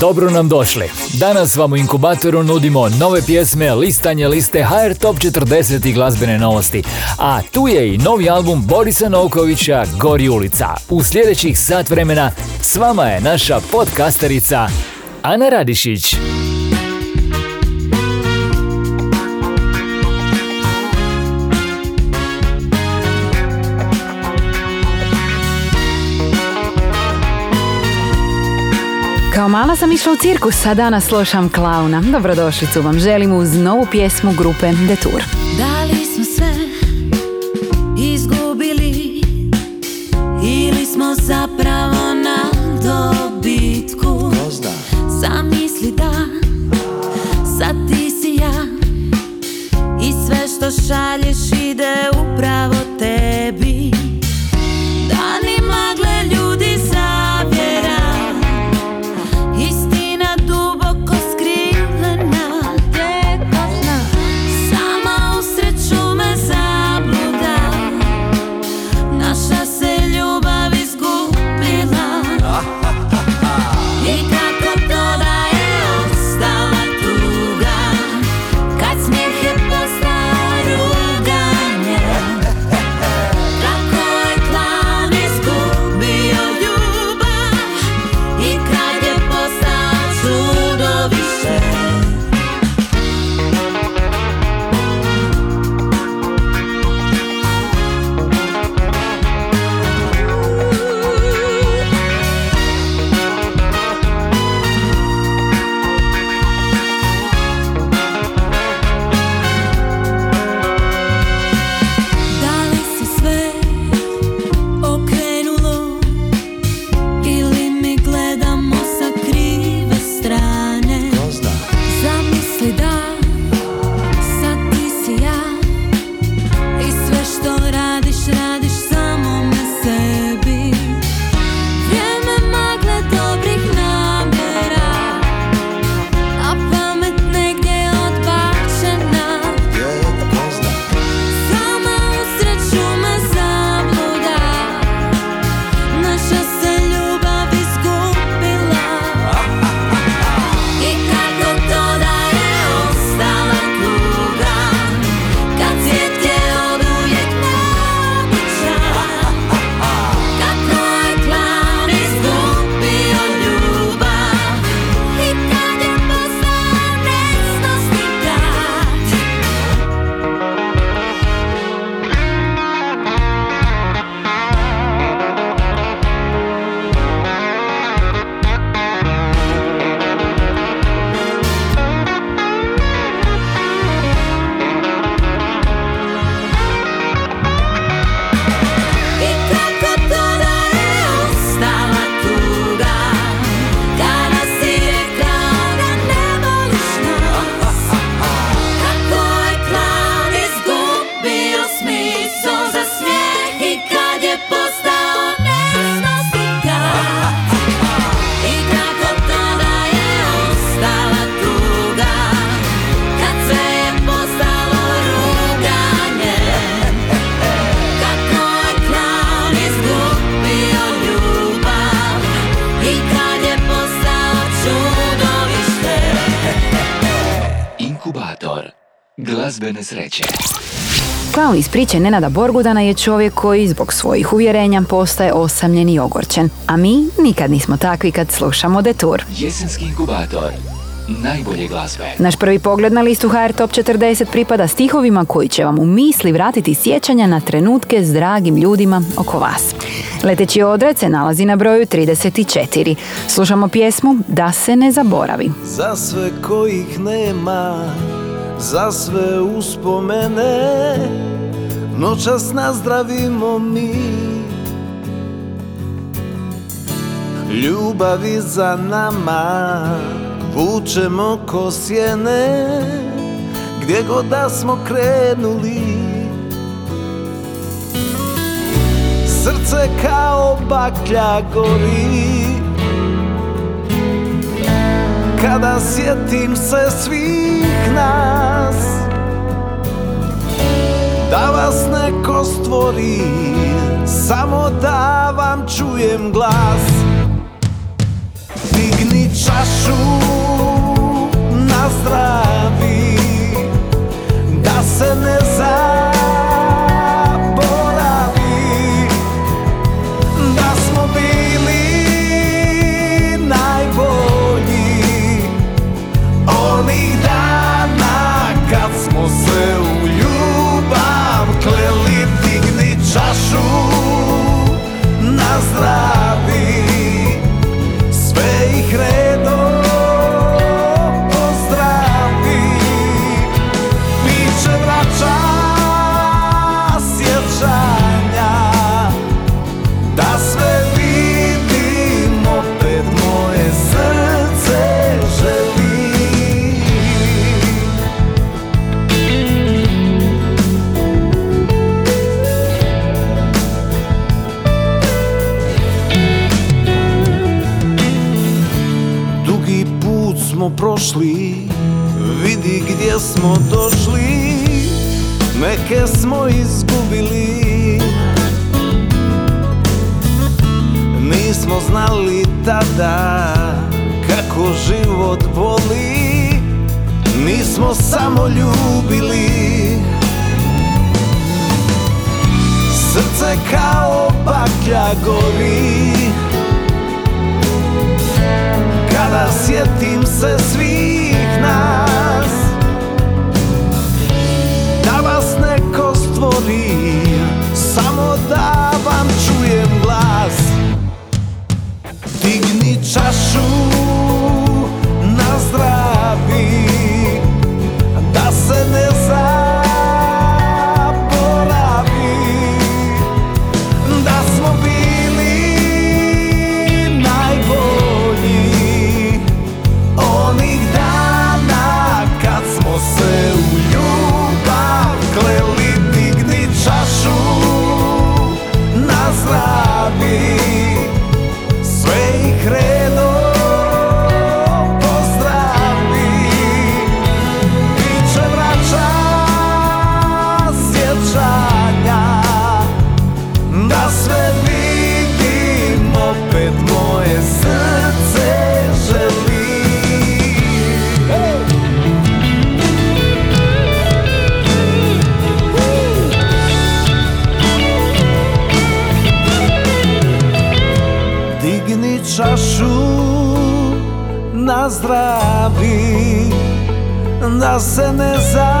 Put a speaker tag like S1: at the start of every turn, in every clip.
S1: Dobro nam došli. Danas vam u inkubatoru nudimo nove pjesme, listanje liste HR Top 40 i glazbene novosti. A tu je i novi album Borisa Novkovića Gori ulica. U sljedećih sat vremena s vama je naša podcasterica Ana Radišić.
S2: Kao mala sam išla u cirkus, a danas slušam klauna. Dobrodošlicu vam želim uz novu pjesmu grupe Detour.
S3: Da li smo sve izgubili ili smo zapravo na dobitku? Zamisli da sad ti si ja i sve što šalješ ide upravo tebi. Dani magle ljudi
S2: Klaun iz priče Nenada Borgudana je čovjek koji zbog svojih uvjerenja postaje osamljen i ogorčen. A mi nikad nismo takvi kad slušamo Detour.
S4: Jesenski inkubator najbolje glazbe.
S2: Naš prvi pogled na listu HR Top 40 pripada stihovima koji će vam u misli vratiti sjećanja na trenutke s dragim ljudima oko vas. Leteći odred se nalazi na broju 34. Slušamo pjesmu Da se ne zaboravi.
S5: Za sve kojih nema za sve uspomene. Noćas nazdravimo mi. Ljubavi za nama Vučemo ko sjene
S6: Gdje god da smo krenuli. Srce kao baklja gori. Kada sjetim se svi svih nas. Da vas neko stvori Samo da vam čujem glas. Digni čašu na zdravi Da se ne završi smo došli, meke smo izgubili. Nismo znali tada kako život boli Nismo samo ljubili. Srce kao baklja gori. Kada sjetim se svih nas prija Samo da vam čujem glas. Digni čašu. I'll se ne
S7: zavljamo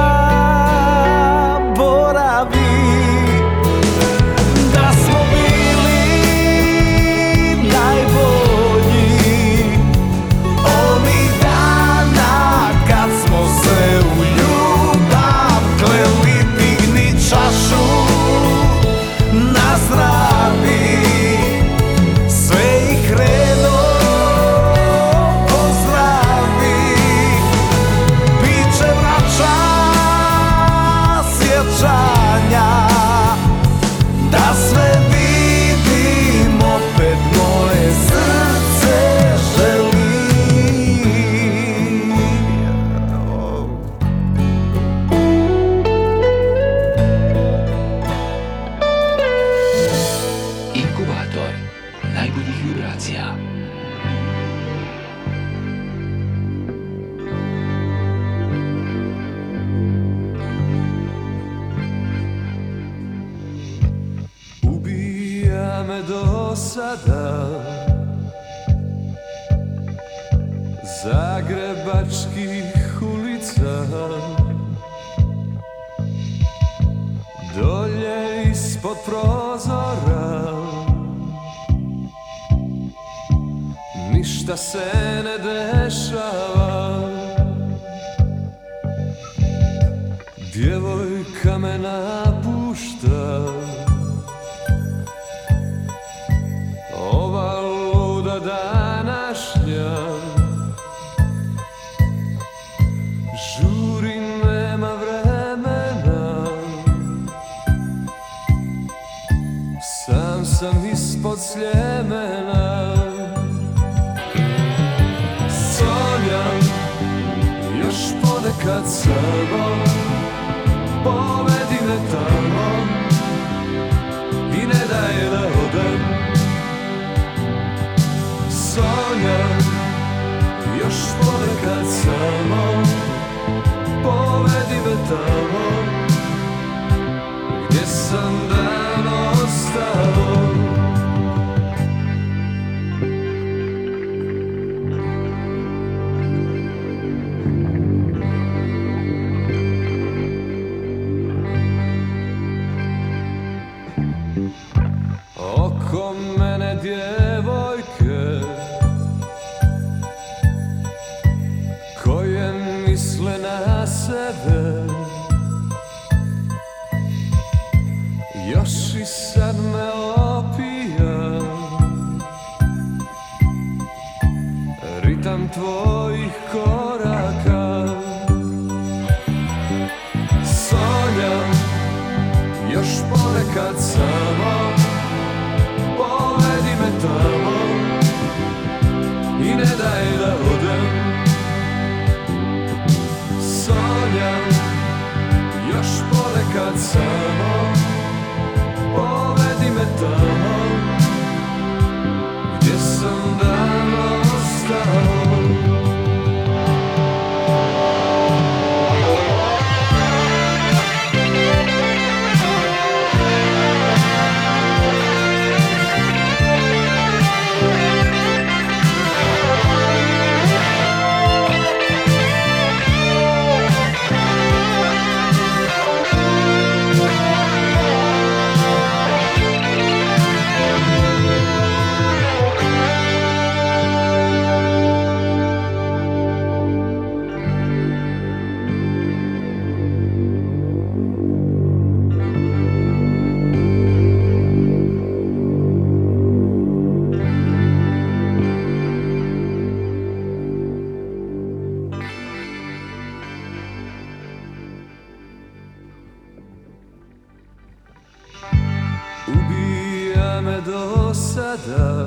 S6: Ubija me do sada.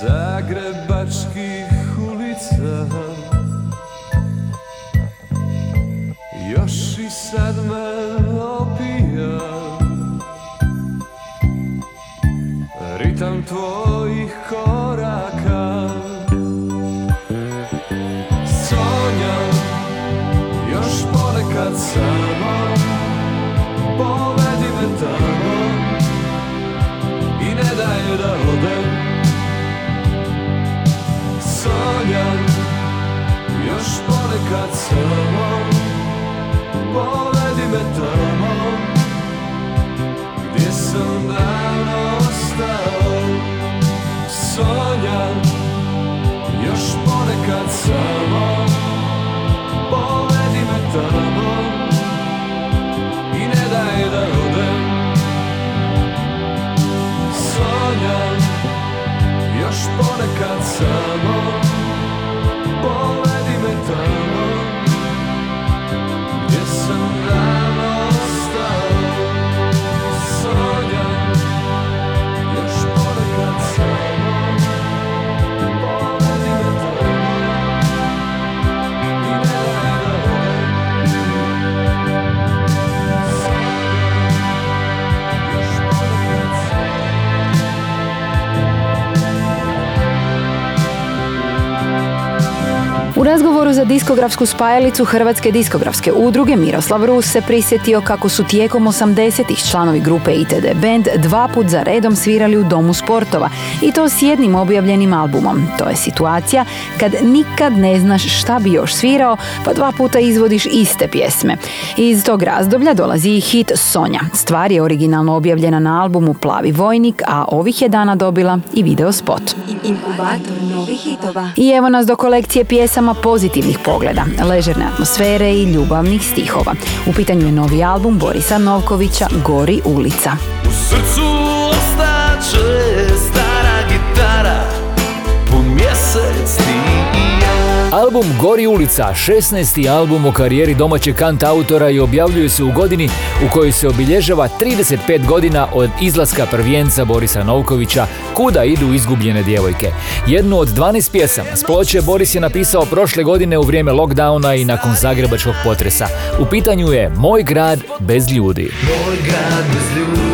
S6: Zagrebačkih ulica
S2: U razgovoru za diskografsku spajalicu Hrvatske diskografske udruge Miroslav Rus se prisjetio kako su tijekom 80-ih članovi grupe ITD Band dva put za redom svirali u Domu sportova i to s jednim objavljenim albumom. To je situacija kad nikad ne znaš šta bi još svirao pa dva puta izvodiš iste pjesme. Iz tog razdoblja dolazi i hit Sonja. Stvar je originalno objavljena na albumu Plavi vojnik, a ovih je dana dobila i video spot.
S8: Inkubator novih hitova.
S2: I evo nas do kolekcije pjesama pozitivnih pogleda, ležerne atmosfere i ljubavnih stihova. U pitanju je novi album Borisa Novkovića Gori ulica.
S6: U srcu
S1: Album Gori ulica, 16. album u karijeri domaćeg kanta autora i objavljuje se u godini u kojoj se obilježava 35 godina od izlaska prvijenca Borisa Novkovića Kuda idu izgubljene djevojke. Jednu od 12 pjesama s ploče Boris je napisao prošle godine u vrijeme lockdowna i nakon zagrebačkog potresa. U pitanju je Moj grad bez ljudi.
S6: Moj grad bez ljudi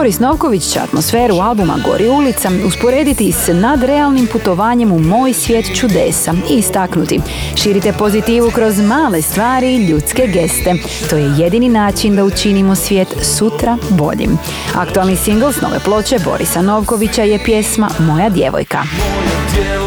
S2: Boris Novković će atmosferu albuma Gori ulica usporediti s nadrealnim putovanjem u moj svijet čudesa i istaknuti. Širite pozitivu kroz male stvari i ljudske geste. To je jedini način da učinimo svijet sutra boljim. Aktualni singl s nove ploče Borisa Novkovića je pjesma Moja djevojka.
S6: djevojka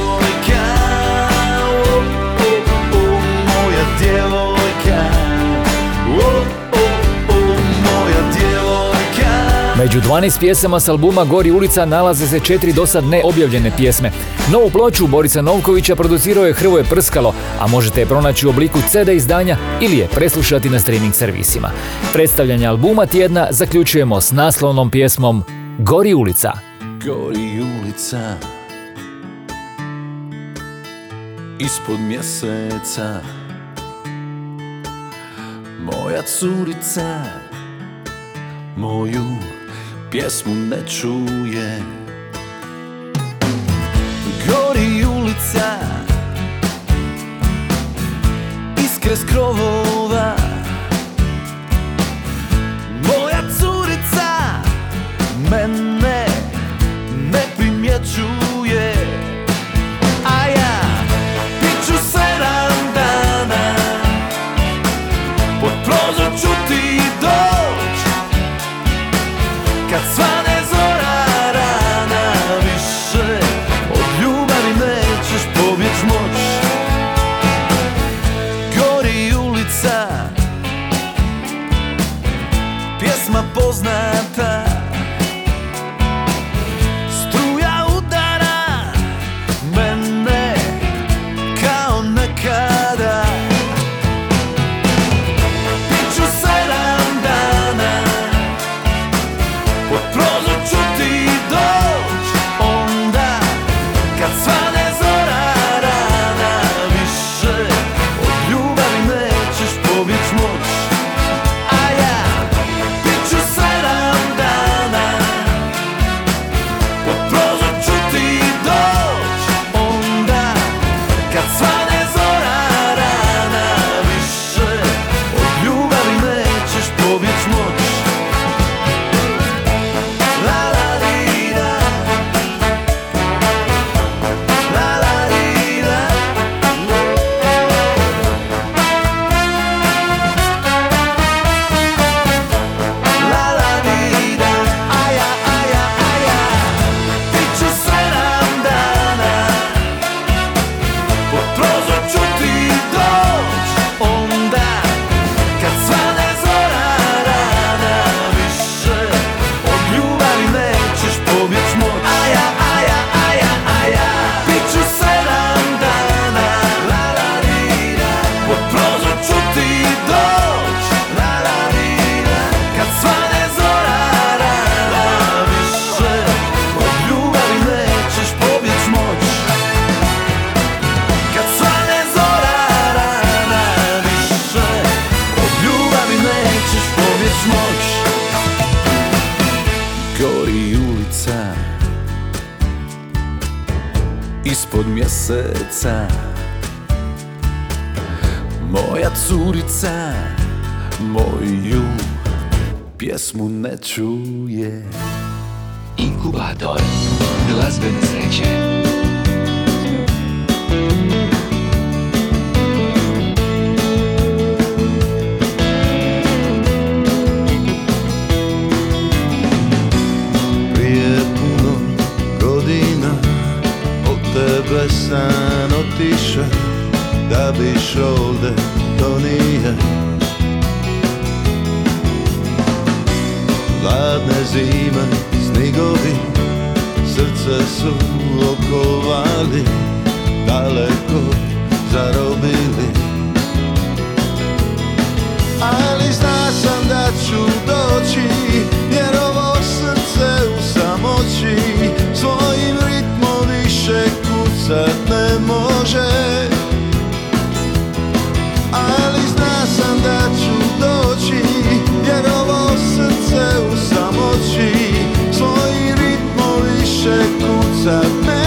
S1: Među 12 pjesama s albuma Gori ulica nalaze se četiri dosad neobjavljene pjesme. Novu ploču Borisa Novkovića producirao je Hrvoje Prskalo, a možete je pronaći u obliku CD izdanja ili je preslušati na streaming servisima. Predstavljanje albuma tjedna zaključujemo s naslovnom pjesmom Gori ulica.
S6: Gori ulica Ispod mjeseca Moja curica Moju pjesmu ne čuje. Gori ulica Iskre s krovova. Moja curica Mene da bi šolde to nije. Hladne zime, snigovi, srce su okovali Daleko zarobili. Ali zna sam da ću doći Jer ovo srce u samoći Svojim ritmom više kucat ne može. više
S2: kuca me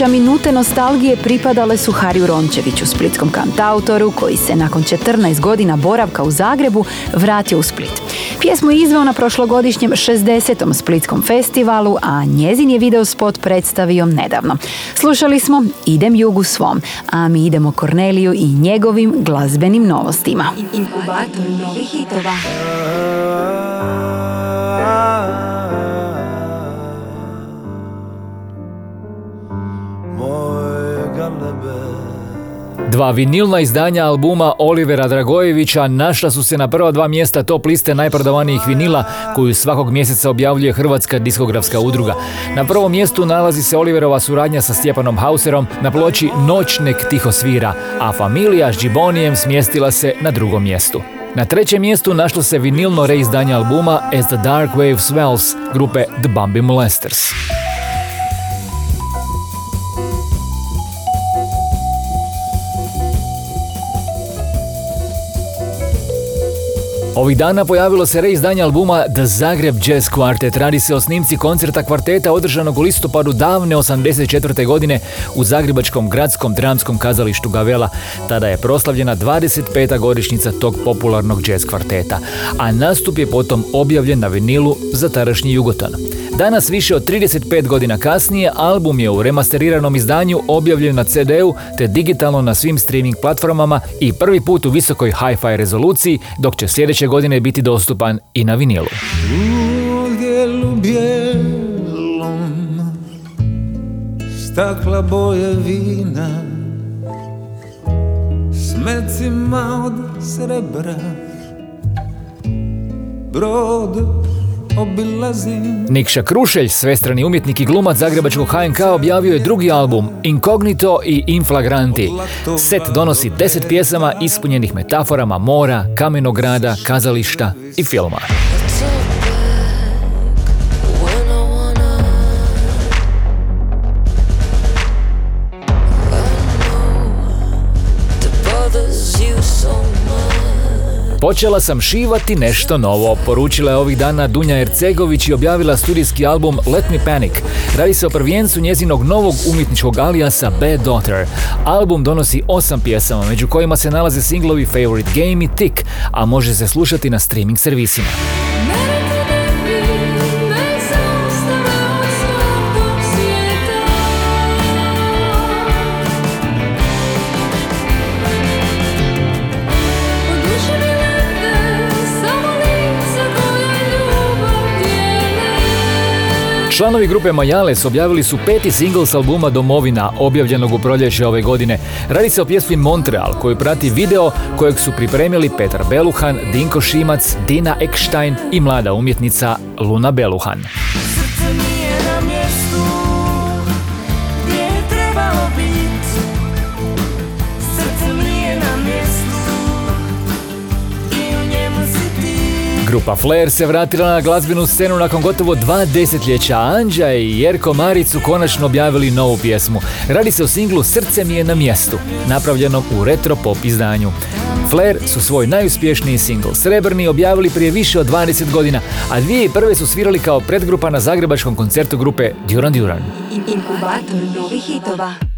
S2: Radišića minute nostalgije pripadale su Hariju Rončeviću, splitskom kantautoru koji se nakon 14 godina boravka u Zagrebu vratio u Split. Pjesmu je izveo na prošlogodišnjem 60. Splitskom festivalu, a njezin je video spot predstavio nedavno. Slušali smo Idem jugu svom, a mi idemo Korneliju i njegovim glazbenim novostima.
S8: Inkubator novih hitova.
S1: Dva vinilna izdanja albuma Olivera Dragojevića našla su se na prva dva mjesta top liste najprodavanijih vinila koju svakog mjeseca objavljuje Hrvatska diskografska udruga. Na prvom mjestu nalazi se Oliverova suradnja sa Stjepanom Hauserom na ploči Noć nek tiho svira, a familija s Džibonijem smjestila se na drugom mjestu. Na trećem mjestu našlo se vinilno reizdanje albuma As the Dark Wave Swells grupe The Bambi Molesters. Ovih dana pojavilo se reizdanje albuma The Zagreb Jazz Quartet. Radi se o snimci koncerta kvarteta održanog u listopadu davne 84. godine u Zagrebačkom gradskom dramskom kazalištu Gavela. Tada je proslavljena 25. godišnjica tog popularnog jazz kvarteta, a nastup je potom objavljen na vinilu za tarašnji Jugoton. Danas više od 35 godina kasnije album je u remasteriranom izdanju objavljen na CD-u te digitalno na svim streaming platformama i prvi put u visokoj hi-fi rezoluciji dok će sljedeće godine biti dostupan i na vinilu.
S9: U Stakla boje vina S mecima od srebra Brod obilazim
S1: Nikša Krušelj, svestrani umjetnik i glumac Zagrebačkog HNK objavio je drugi album Incognito i Inflagranti. Set donosi deset pjesama ispunjenih metaforama mora, kamenog grada, kazališta i filma. Počela sam šivati nešto novo, poručila je ovih dana Dunja Ercegović i objavila studijski album Let Me Panic. Radi se o prvijencu njezinog novog umjetničkog alijasa Bad Daughter. Album donosi osam pjesama, među kojima se nalaze singlovi Favorite Game i Tick, a može se slušati na streaming servisima. Članovi grupe Majales objavili su peti singl s albuma Domovina, objavljenog u proljeće ove godine. Radi se o pjesmi Montreal, koju prati video kojeg su pripremili Petar Beluhan, Dinko Šimac, Dina Ekstein i mlada umjetnica Luna Beluhan. Grupa Flair se vratila na glazbenu scenu nakon gotovo dva desetljeća. Anđa i Jerko Marić su konačno objavili novu pjesmu. Radi se o singlu Srce mi je na mjestu, napravljenom u retro pop izdanju. Flair su svoj najuspješniji singl Srebrni objavili prije više od 20 godina, a 2001. su svirali kao predgrupa na zagrebačkom koncertu grupe Duran Duran.
S8: Inkubator novih hitova.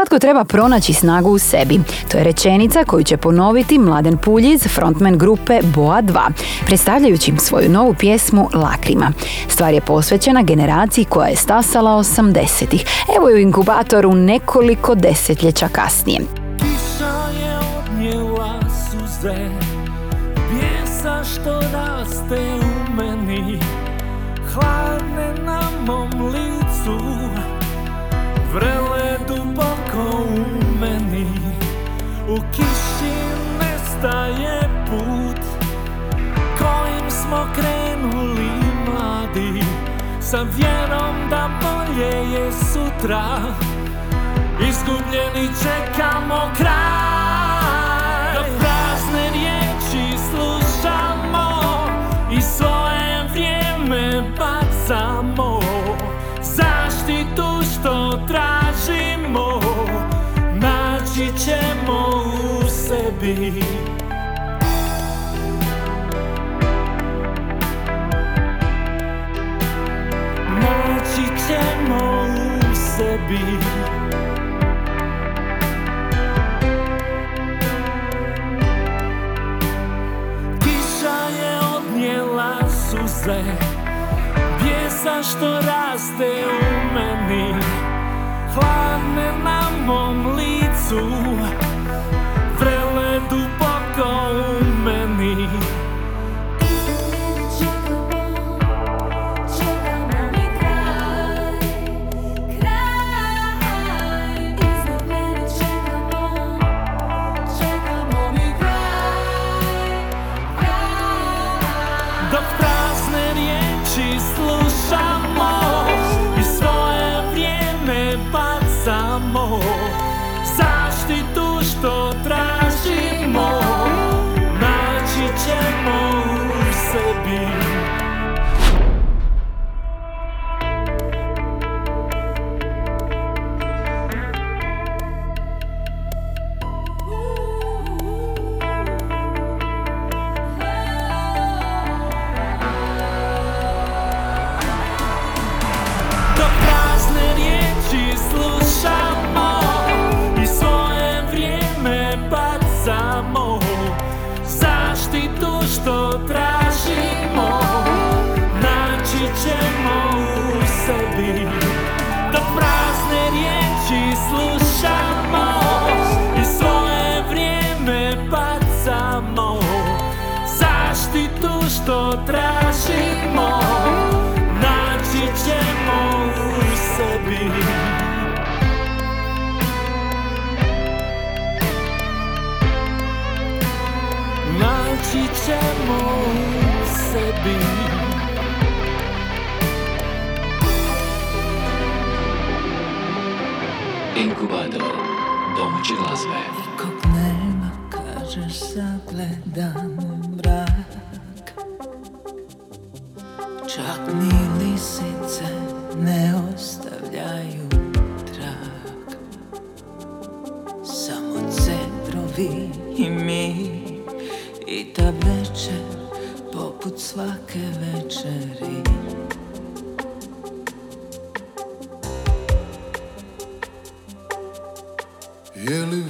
S2: Svatko treba pronaći snagu u sebi. To je rečenica koju će ponoviti Mladen Puljiz, frontman grupe Boa 2, predstavljajući svoju novu pjesmu Lakrima. Stvar je posvećena generaciji koja je stasala 80-ih. Evo je u inkubatoru nekoliko desetljeća kasnije.
S9: Bijesa što raste u meni Hladne na mom licu Vrele duboko u meni U kiši nestaje put. Kojim smo krenuli mladi Sa vjerom da bolje je sutra. Izgubljeni čekamo kraj me. Naći ćemo u sebi Kiša je odnijela suze Pjesa što raste u meni Hladne na mom licu
S10: gledam mrak. Čak ni lisice ne ostavljaju trak Samo cedrovi i mi I ta večer poput svake večeri.
S11: Je li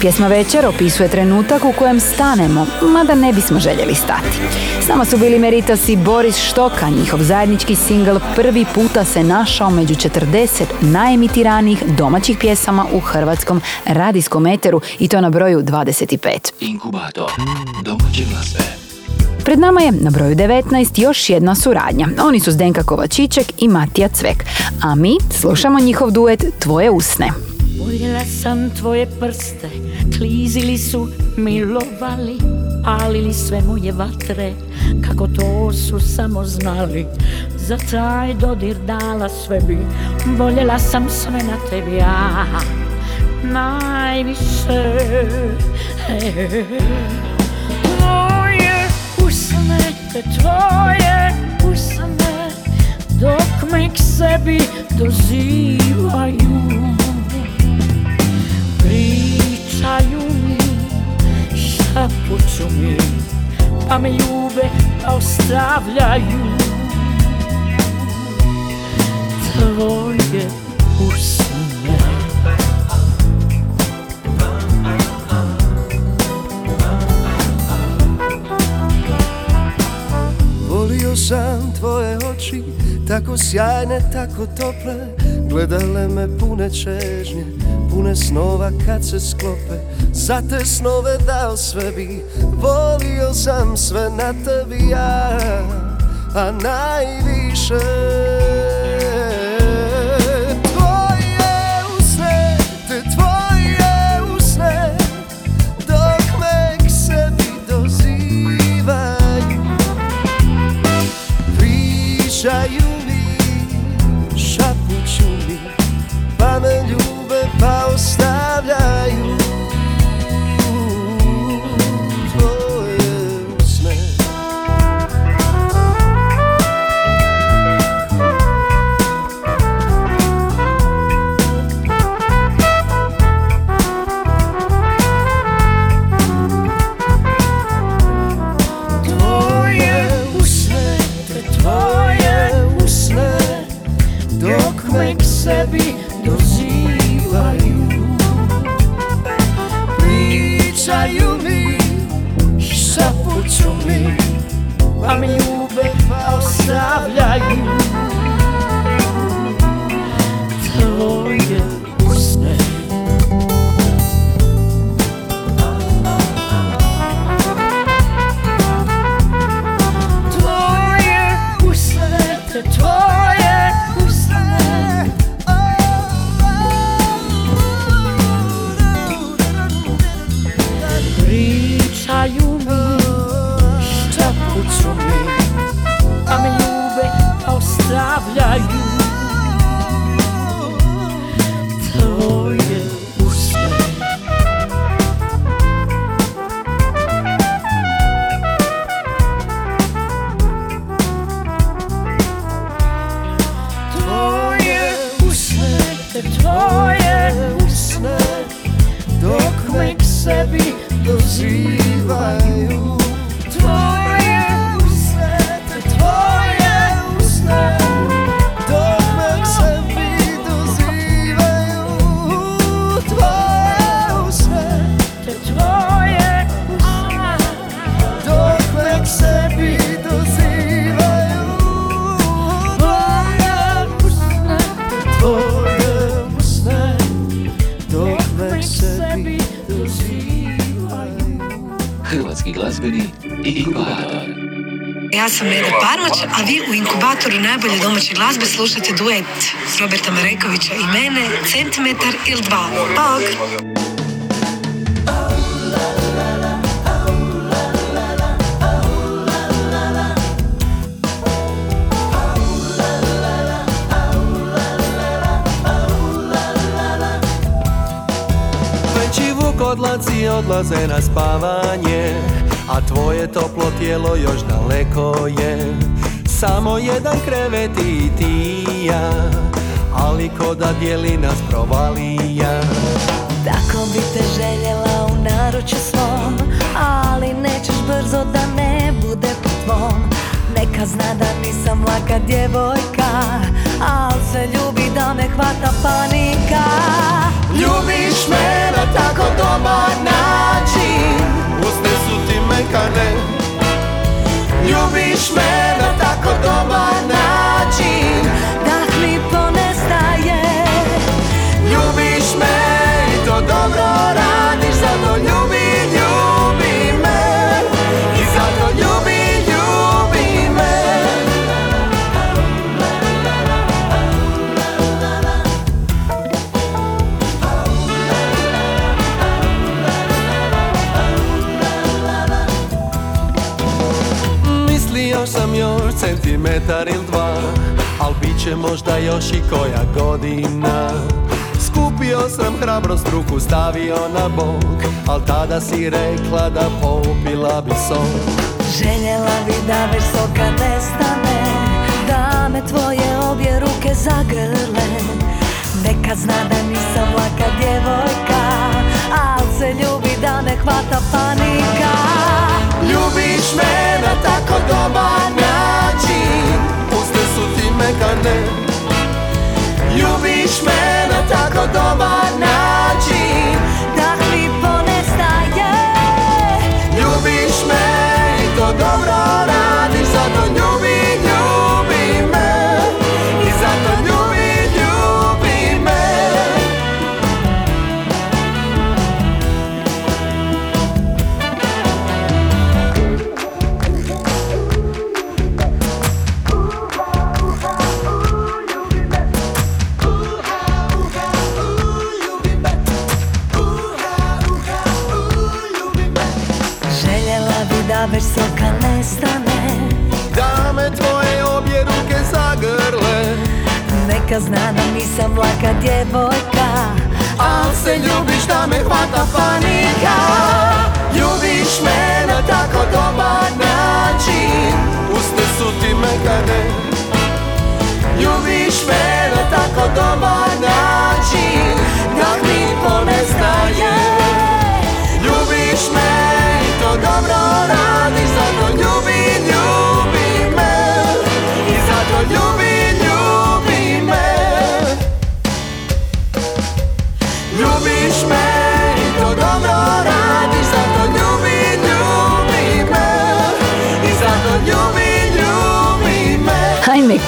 S2: Pjesma Večer opisuje trenutak u kojem stanemo, mada ne bismo željeli stati. S nama su bili Meritas i Boris Štoka, njihov zajednički singl prvi puta se našao među 40 najemitiranijih domaćih pjesama u hrvatskom radijskom eteru i to na broju 25.
S4: Inkubator domaće glazbe.
S2: Pred nama je na broju 19 još jedna suradnja. Oni su Zdenka Kovačićek i Matija Cvek, a mi slušamo njihov duet Tvoje usne.
S12: Voljela sam tvoje prste, klizili su, milovali, palili sve moje vatre, kako to su samo znali. Za taj dodir dala sve bi, voljela sam sve na tebi, ja, najviše. Tvoje usne, te tvoje usne, dok me k sebi dozivaju. Pričaju mi, šapuću mi, pa me ljube, pa ostavljaju. Tvoje usne.
S13: Volio sam tvoje oči, tako sjajne, tako tople Gledale me pune čežnje, pune snova kad se sklope. Za te snove dao sve bi, volio sam sve na tebi ja A najviše ostavljaju
S12: me ljube, ostavljaju. Te tvoje usne, dok me k sebi dozivaju.
S7: Glazbeni inkubator.
S14: Ja sam Neda Parmać, a vi u inkubatoru najbolje domaće glazbe slušate duet Roberta Marekovića i mene, Centimetar ili dva. Bog!
S15: Veći vuk odlazi, odlaze na spavanje A tvoje toplo tijelo još daleko je. Samo jedan krevet i ti i ja. Ali ko da dijeli nas provalija.
S3: Tako bi te željela u naručju svom Ali nećeš brzo da ne bude po tvom. Neka zna da nisam laka djevojka Al se ljubi da me hvata panika.
S15: Ljubiš me na tako dobar način Mekane Ljubiš me na tako dobar način će možda još i koja godina. Skupio sam hrabrost, ruku stavio na bok Al tada si rekla da popila bi sok.
S3: Željela bi da bez soka nestane Da me tvoje obje ruke zagrle. Neka zna da nisam laka djevojka Al se ljubi da me hvata panika.
S15: Ljubiš me na tako dobar način Ti mekane. Ljubiš me na tako dobar način
S3: Dah mi Zna da nisam laka djevojka.
S15: Al se ljubiš da me hvata panika. Ljubiš me na tako dobar način. Usne su ti mekane. Ljubiš me na tako dobar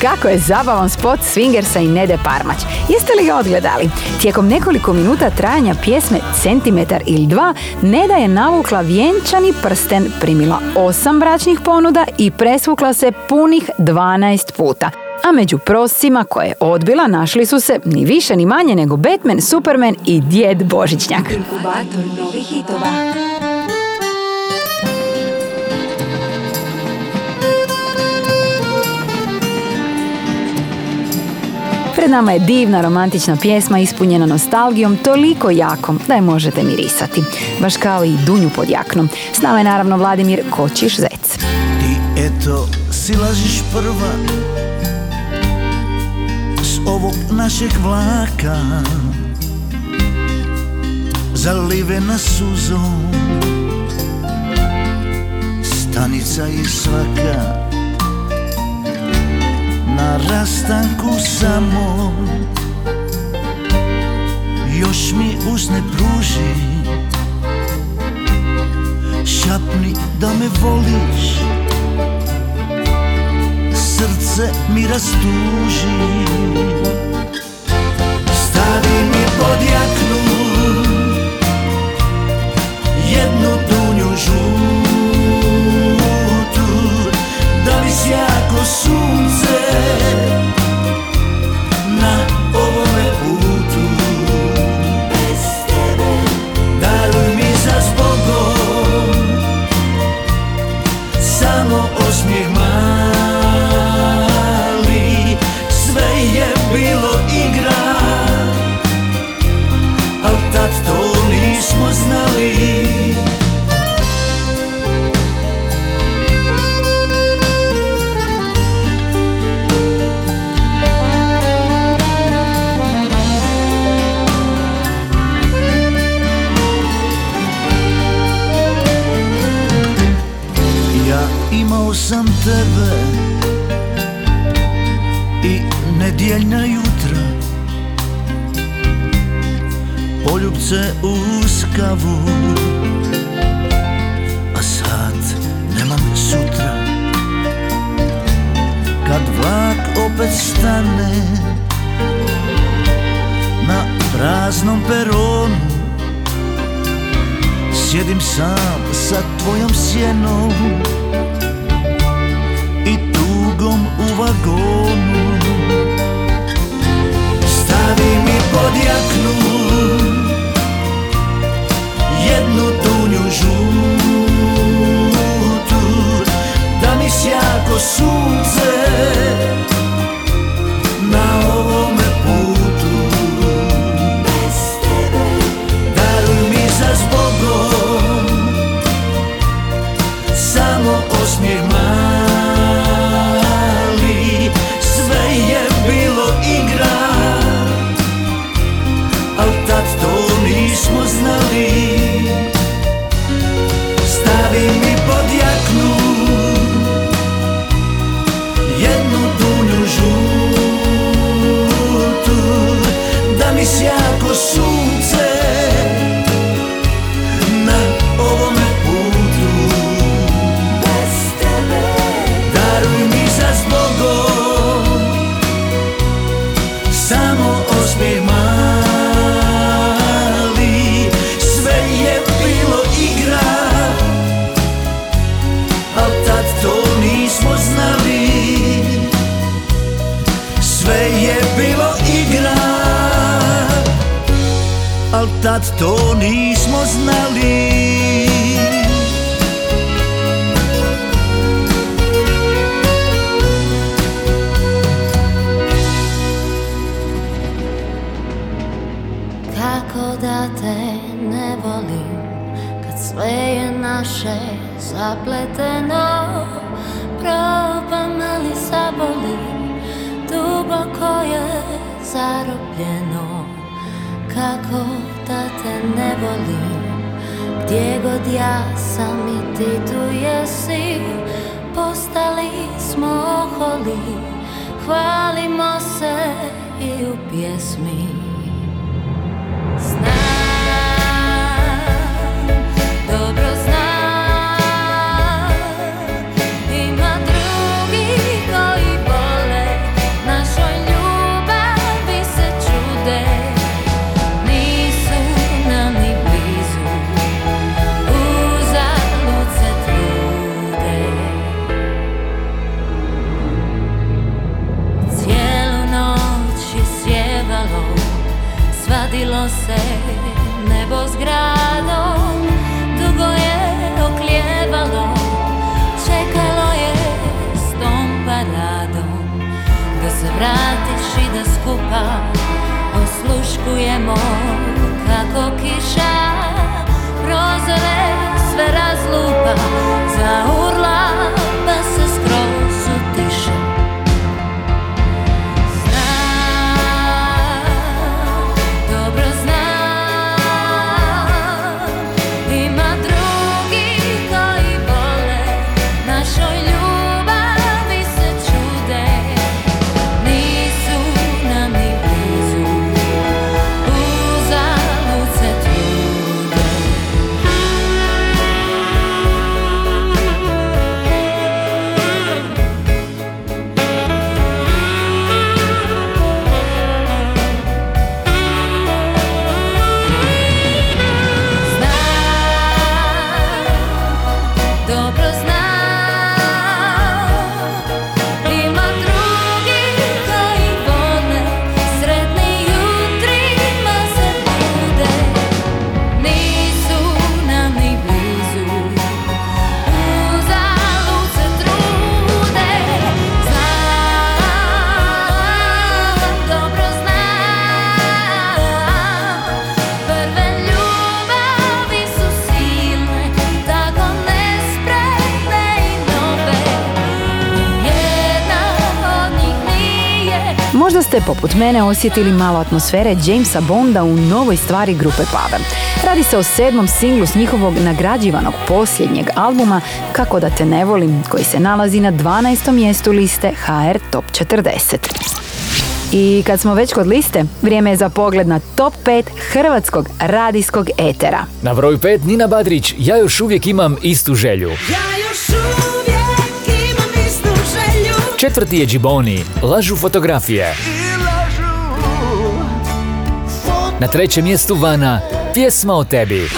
S2: kako je zabavan spot Swingersa i Nede Parmać. Jeste li ga odgledali? Tijekom nekoliko minuta trajanja pjesme Centimetar ili dva, Neda je navukla vjenčani prsten, primila osam bračnih ponuda i presvukla se punih 12 puta. A među proscima koje je odbila našli su se ni više ni manje nego Batman, Superman i Djed Božićnjak.
S8: Inkubator novih hitova.
S2: Pred nama je divna romantična pjesma ispunjena nostalgijom toliko jakom da je možete mirisati. Baš kao i Dunju pod jaknom. S nama je naravno Vladimir Kočiš Zec.
S11: Ti eto silaziš prva S ovog našeg vlaka Zalivena suzom Stanica je svaka Na rastanku samo. Još mi usne pruži. Šapni da me voliš. Srce mi rastuži. Stavi mi pod jaknu. Jednu
S6: upoznali. Ja imao sam tebe I nedjeljna jutra poljubce uz kavu A sad nemam sutra. Kad vlak opet stane Na praznom peronu Sjedim sam sa tvojom sjenom I tugom u vagonu. Stavi mi pod jaknu
S3: одну postali smo holi. Hvalimo se i u pjesmi. vratiš i da skupa Osluškujemo kako kiša Prozore sve razlupa.
S2: Za ste poput mene osjetili malo atmosfere Jamesa Bonda u novoj stvari grupe Pave. Radi se o sedmom singlu s njihovog nagrađivanog posljednjeg albuma Kako da te ne volim, koji se nalazi na 12. mjestu liste HR Top 40. I kad smo već kod liste, vrijeme je za pogled na top 5 hrvatskog radijskog etera.
S1: Na broju 5 Nina Badrić, ja još uvijek imam istu želju. Četvrti je Džiboni, lažu fotografije. Na trećem mjestu Vana, pjesma o tebi.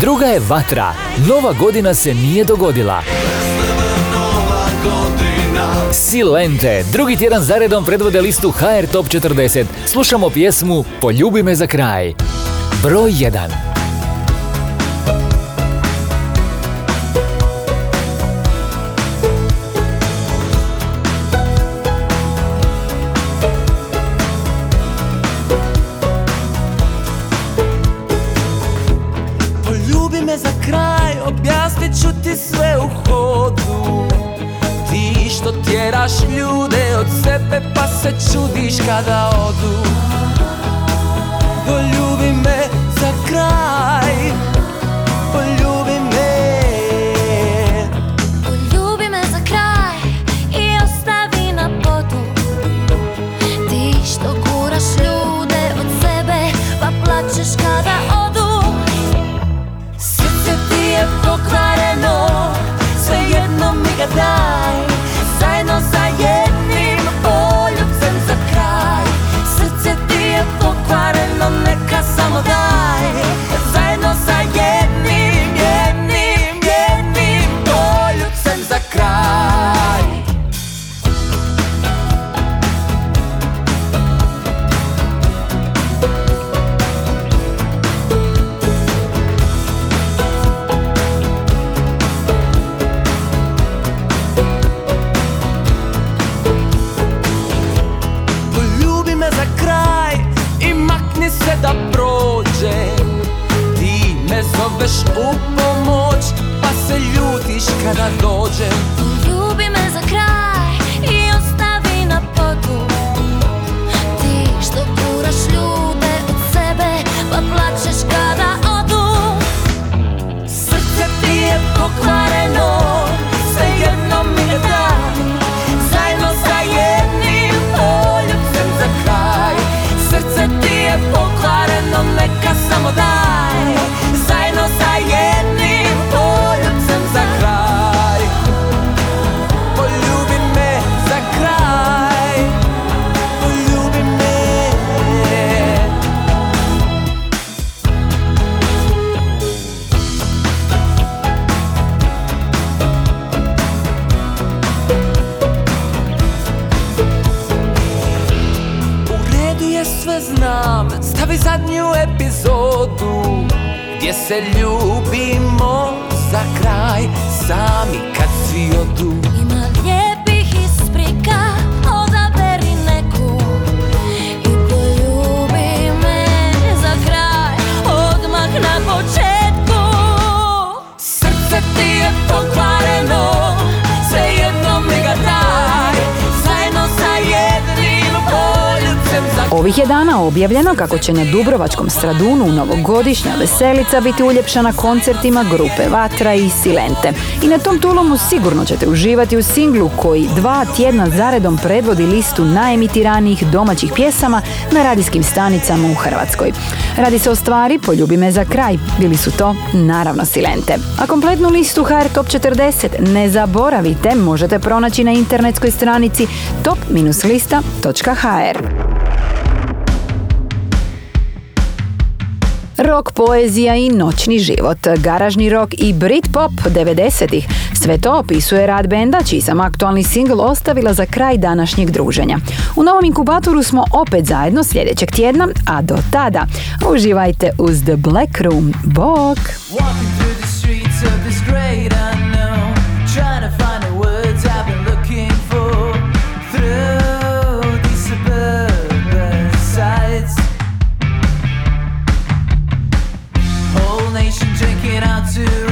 S1: Druga je Vatra, nova godina se nije dogodila. Silente, drugi tjedan zaredom predvode listu HR Top 40. Slušamo pjesmu Poljubi me za kraj. Broj 1.
S11: tjeraš ljude od sebe pa se čudiš kada odu. Poljubi me za kraj,
S3: kada
S11: dođem se ljubimo za kraj, sami kad svi odu
S2: Ovih je dana objavljeno kako će na Dubrovačkom stradunu novogodišnja veselica biti uljepšana koncertima grupe Vatra i Silente. I na tom tulomu sigurno ćete uživati u singlu koji dva tjedna zaredom predvodi listu najemitiranijih domaćih pjesama na radijskim stanicama u Hrvatskoj. Radi se o stvari Poljubi me za kraj, bili su to naravno Silente. A kompletnu listu HR Top 40 ne zaboravite, možete pronaći na internetskoj stranici top-lista.hr. Rock, poezija i noćni život, garažni rock i Britpop 90-ih. Sve to opisuje rad benda čiji sam aktualni singl ostavila za kraj današnjeg druženja. U novom inkubatoru smo opet zajedno sljedećeg tjedna, a do tada uživajte uz The Black Room. Bok!
S6: nation, drink
S4: it out too.